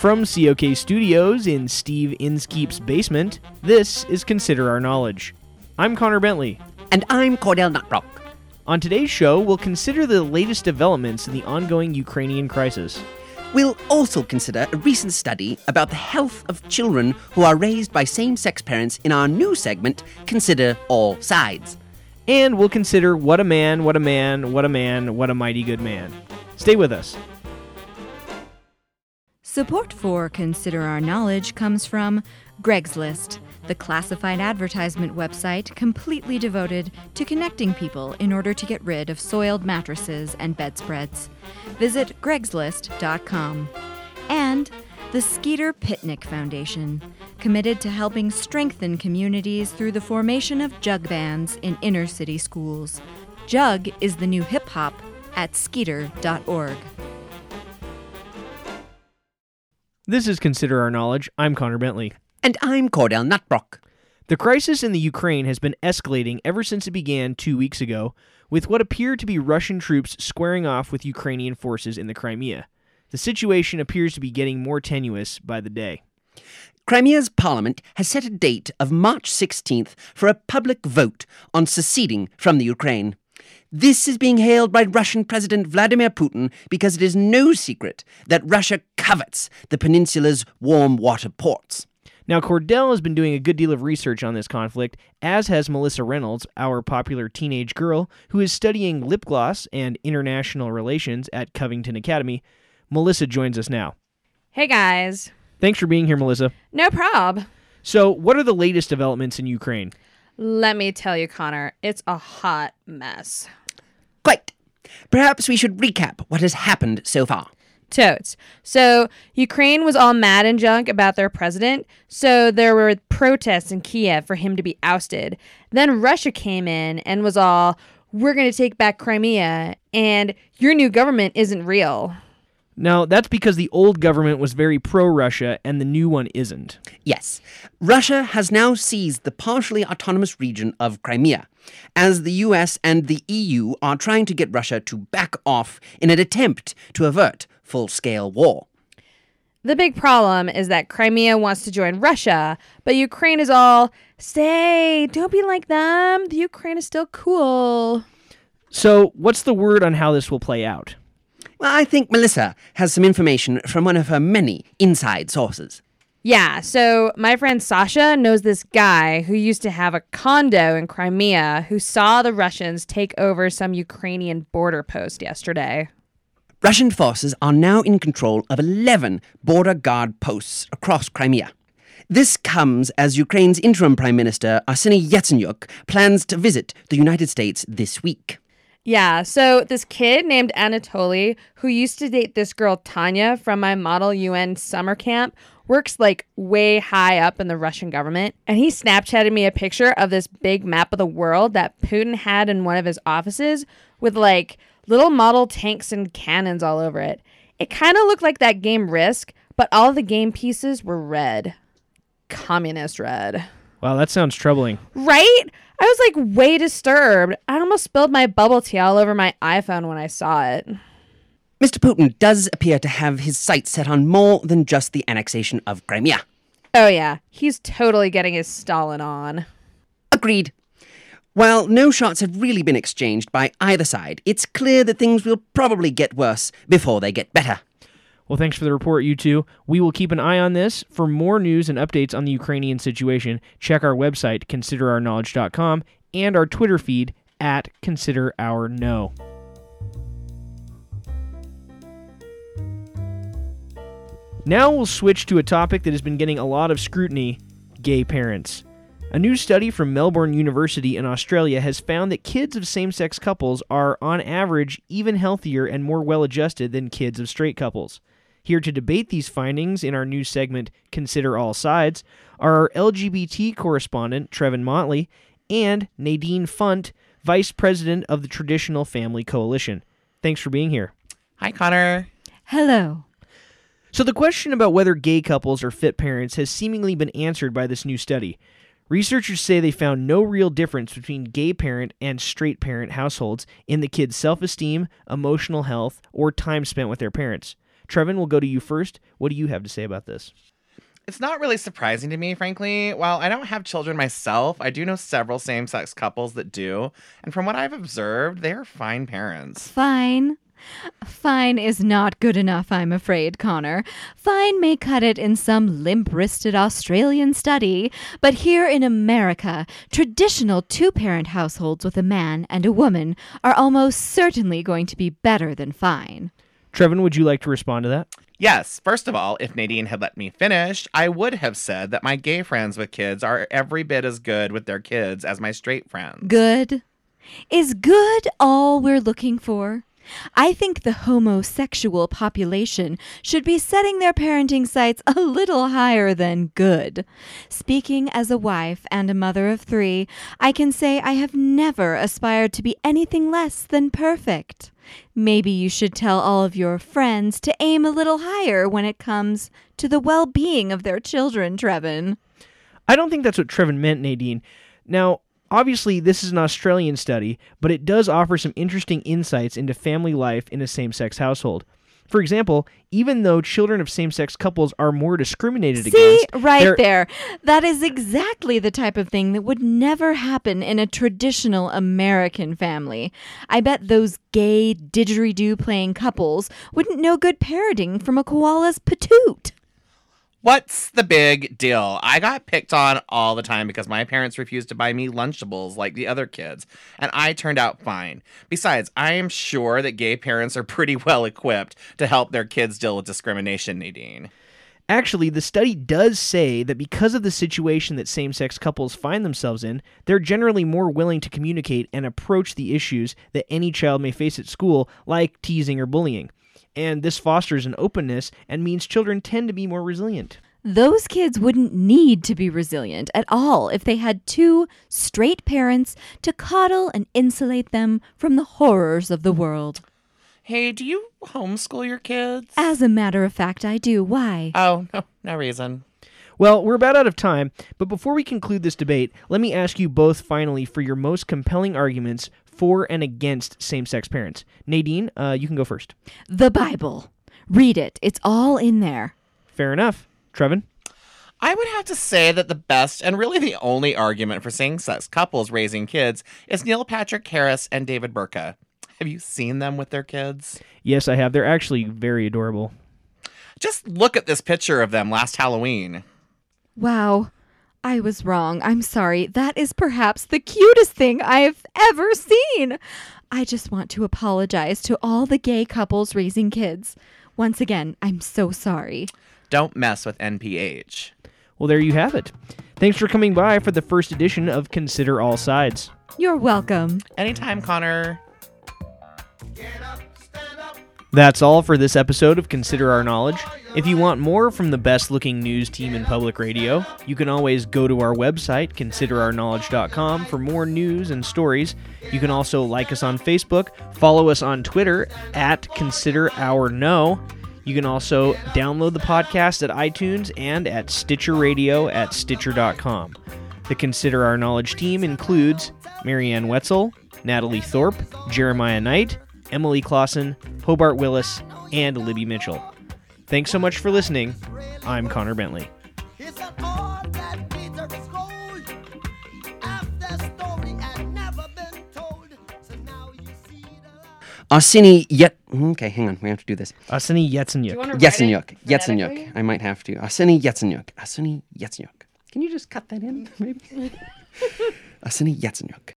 From COK Studios in Steve Inskeep's basement, this is Consider Our Knowledge. I'm Connor Bentley. And I'm Cordell Nutrock. On today's show, we'll consider the latest developments in the ongoing Ukrainian crisis. We'll also consider a recent study about the health of children who are raised by same sex parents in our new segment, Consider All Sides. And we'll consider what a man, what a man, what a man, what a mighty good man. Stay with us. Support for Consider Our Knowledge comes from Greg's List, the classified advertisement website completely devoted to connecting people in order to get rid of soiled mattresses and bedspreads. Visit gregslist.com. And the Skeeter Pitnick Foundation, committed to helping strengthen communities through the formation of jug bands in inner city schools. Jug is the new hip hop at skeeter.org. This is Consider Our Knowledge. I'm Connor Bentley. And I'm Cordell Nutbrock. The crisis in the Ukraine has been escalating ever since it began two weeks ago, with what appear to be Russian troops squaring off with Ukrainian forces in the Crimea. The situation appears to be getting more tenuous by the day. Crimea's parliament has set a date of March 16th for a public vote on seceding from the Ukraine. This is being hailed by Russian President Vladimir Putin because it is no secret that Russia covets the peninsula's warm water ports. Now, Cordell has been doing a good deal of research on this conflict, as has Melissa Reynolds, our popular teenage girl, who is studying lip gloss and international relations at Covington Academy. Melissa joins us now. Hey guys. Thanks for being here, Melissa. No prob. So, what are the latest developments in Ukraine? Let me tell you, Connor, it's a hot mess. Quite. Perhaps we should recap what has happened so far. Totes. So, Ukraine was all mad and junk about their president, so there were protests in Kiev for him to be ousted. Then Russia came in and was all, we're going to take back Crimea, and your new government isn't real. Now, that's because the old government was very pro Russia and the new one isn't. Yes. Russia has now seized the partially autonomous region of Crimea, as the US and the EU are trying to get Russia to back off in an attempt to avert full scale war. The big problem is that Crimea wants to join Russia, but Ukraine is all, stay, don't be like them. The Ukraine is still cool. So, what's the word on how this will play out? Well, I think Melissa has some information from one of her many inside sources. Yeah, so my friend Sasha knows this guy who used to have a condo in Crimea who saw the Russians take over some Ukrainian border post yesterday. Russian forces are now in control of 11 border guard posts across Crimea. This comes as Ukraine's interim prime minister Arseny Yatsenyuk plans to visit the United States this week. Yeah, so this kid named Anatoly, who used to date this girl Tanya from my Model UN summer camp, works like way high up in the Russian government. And he Snapchatted me a picture of this big map of the world that Putin had in one of his offices with like little model tanks and cannons all over it. It kind of looked like that game Risk, but all the game pieces were red. Communist red. Wow, that sounds troubling. Right? I was like way disturbed. I almost spilled my bubble tea all over my iPhone when I saw it. Mr. Putin does appear to have his sights set on more than just the annexation of Crimea. Oh, yeah. He's totally getting his Stalin on. Agreed. While no shots have really been exchanged by either side, it's clear that things will probably get worse before they get better. Well, thanks for the report, you two. We will keep an eye on this. For more news and updates on the Ukrainian situation, check our website, considerourknowledge.com, and our Twitter feed at considerourknow. Now we'll switch to a topic that has been getting a lot of scrutiny gay parents. A new study from Melbourne University in Australia has found that kids of same sex couples are, on average, even healthier and more well adjusted than kids of straight couples. Here to debate these findings in our new segment, Consider All Sides, are our LGBT correspondent, Trevin Motley, and Nadine Funt, Vice President of the Traditional Family Coalition. Thanks for being here. Hi, Connor. Hello. So, the question about whether gay couples are fit parents has seemingly been answered by this new study. Researchers say they found no real difference between gay parent and straight parent households in the kids' self esteem, emotional health, or time spent with their parents. Trevin, we'll go to you first. What do you have to say about this? It's not really surprising to me, frankly. While I don't have children myself, I do know several same sex couples that do. And from what I've observed, they are fine parents. Fine. Fine is not good enough, I'm afraid, Connor. Fine may cut it in some limp wristed Australian study, but here in America, traditional two parent households with a man and a woman are almost certainly going to be better than fine. Trevin, would you like to respond to that? Yes, first of all, if Nadine had let me finish, I would have said that my gay friends with kids are every bit as good with their kids as my straight friends. Good? Is good all we're looking for? I think the homosexual population should be setting their parenting sights a little higher than good. Speaking as a wife and a mother of three, I can say I have never aspired to be anything less than perfect. Maybe you should tell all of your friends to aim a little higher when it comes to the well being of their children, Trevin. I don't think that's what Trevin meant, Nadine. Now, obviously, this is an Australian study, but it does offer some interesting insights into family life in a same sex household. For example, even though children of same sex couples are more discriminated See, against, right they're- there. That is exactly the type of thing that would never happen in a traditional American family. I bet those gay didgeridoo playing couples wouldn't know good parenting from a koala's patoot. What's the big deal? I got picked on all the time because my parents refused to buy me Lunchables like the other kids, and I turned out fine. Besides, I am sure that gay parents are pretty well equipped to help their kids deal with discrimination, Nadine. Actually, the study does say that because of the situation that same sex couples find themselves in, they're generally more willing to communicate and approach the issues that any child may face at school, like teasing or bullying. And this fosters an openness and means children tend to be more resilient. Those kids wouldn't need to be resilient at all if they had two straight parents to coddle and insulate them from the horrors of the world. Hey, do you homeschool your kids? As a matter of fact, I do. Why? Oh, no, no reason. Well, we're about out of time, but before we conclude this debate, let me ask you both finally for your most compelling arguments for and against same sex parents. Nadine, uh, you can go first. The Bible. Read it. It's all in there. Fair enough. Trevin? I would have to say that the best and really the only argument for same sex couples raising kids is Neil Patrick Harris and David Burtka. Have you seen them with their kids? Yes, I have. They're actually very adorable. Just look at this picture of them last Halloween. Wow. I was wrong. I'm sorry. That is perhaps the cutest thing I've ever seen. I just want to apologize to all the gay couples raising kids. Once again, I'm so sorry. Don't mess with NPH. Well, there you have it. Thanks for coming by for the first edition of Consider All Sides. You're welcome. Anytime, Connor. That's all for this episode of Consider Our Knowledge. If you want more from the best looking news team in public radio, you can always go to our website, considerourknowledge.com, for more news and stories. You can also like us on Facebook, follow us on Twitter at Consider Our Know. You can also download the podcast at iTunes and at Stitcher Radio at Stitcher.com. The Consider Our Knowledge team includes Marianne Wetzel, Natalie Thorpe, Jeremiah Knight, Emily Clausen, Hobart Willis, and Libby Mitchell. Thanks so much for listening. I'm Connor Bentley. He said all that Peter is gold. After story had never been told. So now you see the light. Arseny Yet. Okay, hang on. We have to do this. Asani Yetsenyuk. Yetsenyuk. Yetsenyuk. I might have to. Arseny Yetsenyuk. Arseny Yetsenyuk. Can you just cut that in, maybe? Arseny Yetsenyuk.